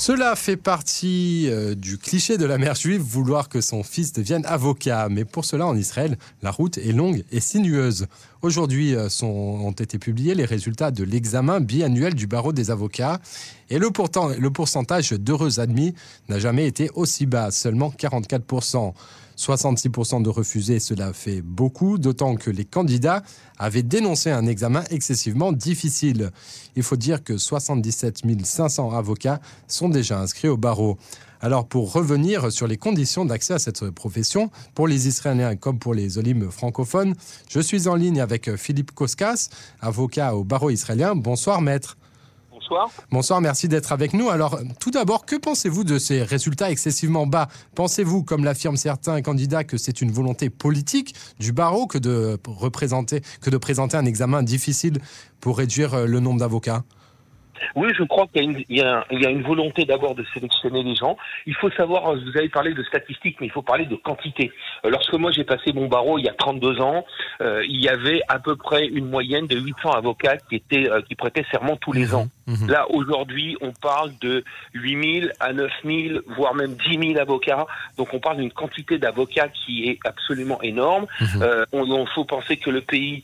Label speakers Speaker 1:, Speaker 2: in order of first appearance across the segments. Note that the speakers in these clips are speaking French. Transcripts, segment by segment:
Speaker 1: Cela fait partie euh, du cliché de la mère juive, vouloir que son fils devienne avocat. Mais pour cela, en Israël, la route est longue et sinueuse. Aujourd'hui euh, ont été publiés les résultats de l'examen biannuel du barreau des avocats. Et le, pourtant, le pourcentage d'heureux admis n'a jamais été aussi bas, seulement 44%. 66% de refusés, cela fait beaucoup, d'autant que les candidats avaient dénoncé un examen excessivement difficile. Il faut dire que 77 500 avocats sont déjà inscrits au barreau. Alors pour revenir sur les conditions d'accès à cette profession, pour les Israéliens comme pour les Olymes francophones, je suis en ligne avec Philippe Koskas, avocat au barreau israélien. Bonsoir maître. Bonsoir. merci d'être avec nous. Alors, tout d'abord, que pensez-vous de ces résultats excessivement bas? Pensez-vous, comme l'affirment certains candidats, que c'est une volonté politique du barreau que de représenter, que de présenter un examen difficile pour réduire le nombre d'avocats?
Speaker 2: Oui, je crois qu'il y, a une volonté d'abord de sélectionner les gens. Il faut savoir, vous avez parlé de statistiques, mais il faut parler de quantité. Euh, lorsque moi j'ai passé mon barreau il y a 32 ans, euh, il y avait à peu près une moyenne de 800 avocats qui étaient euh, qui prêtaient serment tous les ans. Mmh. Mmh. Là aujourd'hui, on parle de 8000 à 9000, voire même 10 000 avocats. Donc on parle d'une quantité d'avocats qui est absolument énorme. Mmh. on, faut penser que le pays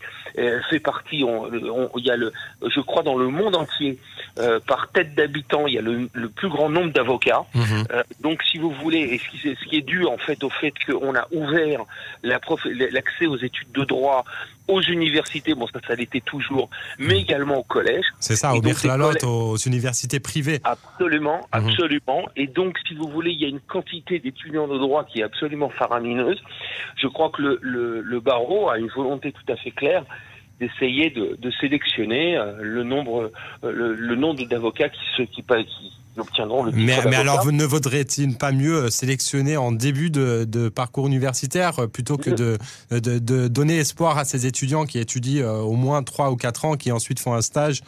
Speaker 2: fait partie. il y a le, je crois, dans le monde entier. Euh, par tête d'habitant, il y a le, plus grand nombre d'avocats. Mhm. Euh, donc, si vous voulez, et ce qui, ce qui, est dû en fait au fait qu'on a ouvert l'accès aux études de droit aux universités, bon ça, ça l'était toujours, mais également au collège.
Speaker 1: C'est ça, ouvrir la lotte aux universités privées.
Speaker 2: Absolument, mhm. absolument. Et donc, si vous voulez, il y a une quantité d'étudiants de droit qui est absolument faramineuse. Je crois que le, le, le barreau a une volonté tout à fait claire d'essayer de, de, sélectionner euh, le nombre, euh, le, le nombre d'avocats qui, se, qui, qui obtiendront le
Speaker 1: mais, mais alors, ne vaudrait-il pas mieux euh, sélectionner en début de, de parcours universitaire plutôt que de, de, de, donner espoir à ces étudiants qui étudient au moins 3 ou 4 ans, qui ensuite font un stage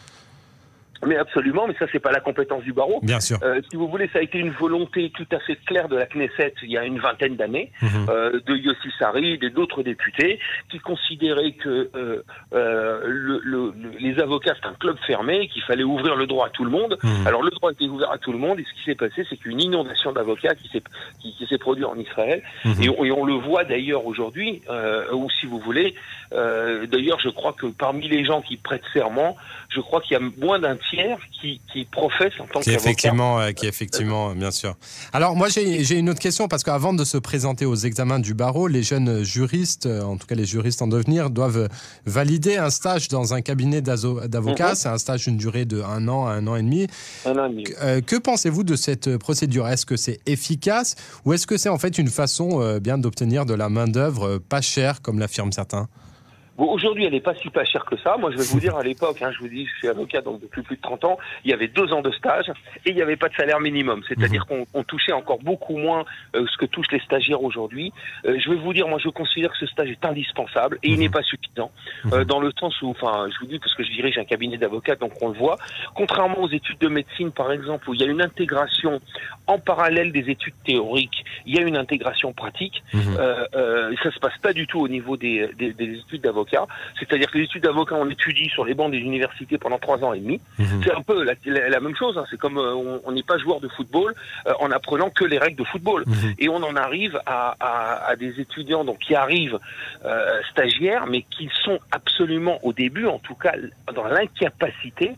Speaker 2: mais absolument, mais ça c'est pas la compétence du barreau.
Speaker 1: Bien sûr.
Speaker 2: Euh, si vous voulez, ça a été une volonté tout à fait claire de la Knesset il y a une vingtaine d'années, mhm. euh, de Yossi Sarid et d'autres députés, qui considéraient que euh, euh le, le, les avocats c'est un club fermé, qu'il fallait ouvrir le droit à tout le monde. Mhm. Alors le droit a été ouvert à tout le monde, et ce qui s'est passé, c'est qu'une inondation d'avocats qui s'est qui, qui s'est produite en Israël, mhm. et, on, et, on, le voit d'ailleurs aujourd'hui, euh, ou si vous voulez, d'ailleurs je crois que parmi les gens qui prêtent serment, je crois qu'il y a moins d'un qui, qui professe en tant
Speaker 1: qui effectivement, qui effectivement, bien sûr. Alors moi j'ai une autre question parce qu'avant de se présenter aux examens du barreau, les jeunes juristes, en tout cas les juristes en devenir, doivent valider un stage dans un cabinet d'avocats. Mhm. C'est un stage d'une durée de un an à un an et demi.
Speaker 2: Un an et demi.
Speaker 1: Euh, que pensez-vous de cette procédure? Est-ce que c'est efficace ou est-ce que c'est en fait une façon euh, bien d'obtenir de la main d'œuvre euh, pas chère comme l'affirment certains?
Speaker 2: Bon, aujourd'hui, elle n'est pas si pas chère que ça. Moi, je vais vous dire, à l'époque, hein, je vous dis, je suis avocat donc depuis plus de 30 ans, il y avait deux ans de stage et il n'y avait pas de salaire minimum. C'est-à-dire mhm. qu'on touchait encore beaucoup moins euh, ce que touchent les stagiaires aujourd'hui. Euh, je vais vous dire, moi, je considère que ce stage est indispensable et il mhm. n'est pas suffisant. Euh, mhm. dans le sens où, enfin, je vous dis, parce que je dirige un cabinet d'avocats, donc on le voit, contrairement aux études de médecine, par exemple, où il y a une intégration en parallèle des études théoriques, il y a une intégration pratique. Euh, euh, ça se passe pas du tout au niveau des, des, des études d'avocat c'est-à-dire que les études d'avocat, on étudie sur les bancs des universités pendant trois ans et demi. Mhm. C'est un peu la, même chose. Hein. C'est comme euh, on n'est pas joueur de football euh, en apprenant que les règles de football. Mhm. Et on en arrive à, des étudiants donc qui arrivent euh, stagiaires, mais qui sont absolument au début, en tout cas, dans l'incapacité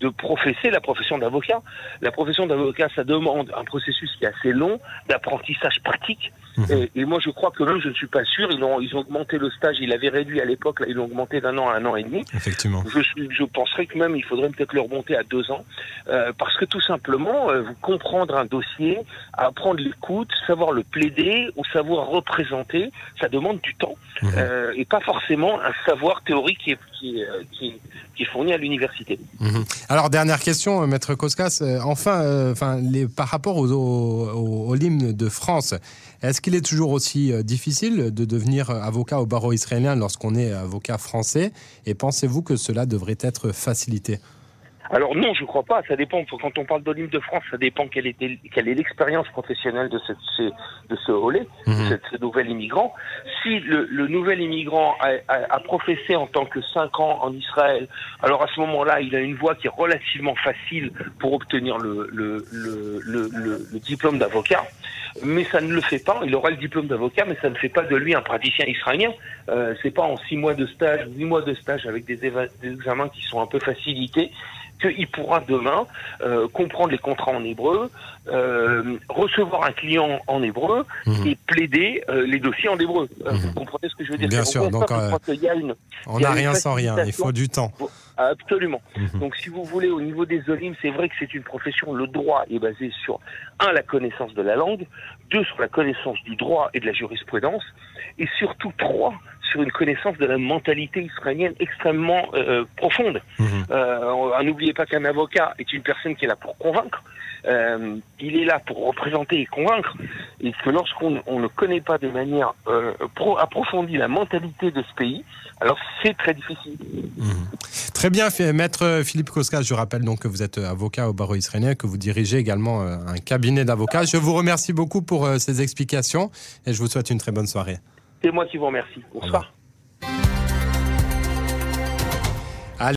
Speaker 2: de professer la profession d'avocat. La profession d'avocat, ça demande un processus qui est assez long d'apprentissage pratique. Mhm. Et, moi, je crois que même, je ne suis pas sûr. Ils ont, ils ont augmenté le stage. Ils l'avaient réduit à l'époque. Là, ils l'ont augmenté d'un an à un an et demi.
Speaker 1: Effectivement.
Speaker 2: Je, je penserais que même, il faudrait peut-être le remonter à deux ans, euh, parce que tout simplement, euh, vous comprendre un dossier, apprendre l'écoute, savoir le plaider ou savoir représenter, ça demande du temps mhm. euh, et pas forcément un savoir théorique qui est, qui, euh, qui, qui est fourni à l'université.
Speaker 1: Mhm. Alors dernière question, maître Koskas. enfin, enfin, les, par rapport aux, aux, aux hymnes de France, est-ce qu'il est toujours aussi euh, difficile de devenir avocat au barreau israélien lorsqu'on est avocat français Et pensez-vous que cela devrait être facilité?
Speaker 2: Alors non, je crois pas. Ça dépend. Quand on parle d'Olympe de France, ça dépend quelle, était, quelle est l'expérience professionnelle de, cette, ce, de ce Olé, mhm. ce nouvel immigrant. Si le, le nouvel immigrant a, a, a, professé en tant que 5 ans en Israël, alors à ce moment-là, il a une voie qui est relativement facile pour obtenir le, le, le, le diplôme d'avocat. Mais ça ne le fait pas. Il aura le diplôme d'avocat, mais ça ne fait pas de lui un praticien israélien. Euh, c'est pas en 6 mois de stage, 8 mois de stage avec des, des examens qui sont un peu facilités qu'il pourra demain euh, comprendre les contrats en hébreu, euh, recevoir un client en hébreu mmh. et plaider euh, les dossiers en hébreu. Mmh. Vous comprenez ce que je veux dire?
Speaker 1: Bien sûr, donc on n'a rien sans rien, il faut du temps.
Speaker 2: Absolument. Mmh. Donc si vous voulez, au niveau des Olim, c'est vrai que c'est une profession, le droit est basé sur, un, la connaissance de la langue, deux, sur la connaissance du droit et de la jurisprudence, et surtout, trois, sur une connaissance de la mentalité israélienne extrêmement euh, profonde. Mmh. Euh, N'oubliez pas qu'un avocat est une personne qui est là pour convaincre. Euh, il est là pour représenter et convaincre, et que lorsqu'on ne connaît pas de manière euh, pro approfondie la mentalité de ce pays, alors c'est très difficile.
Speaker 1: Mmh. Très bien, maître Philippe Koskas, je rappelle donc que vous êtes avocat au barreau israélien, que vous dirigez également euh, un cabinet d'avocats. Je vous remercie beaucoup pour euh, ces explications et je vous souhaite une très bonne soirée.
Speaker 2: C'est moi qui vous remercie. Bonsoir.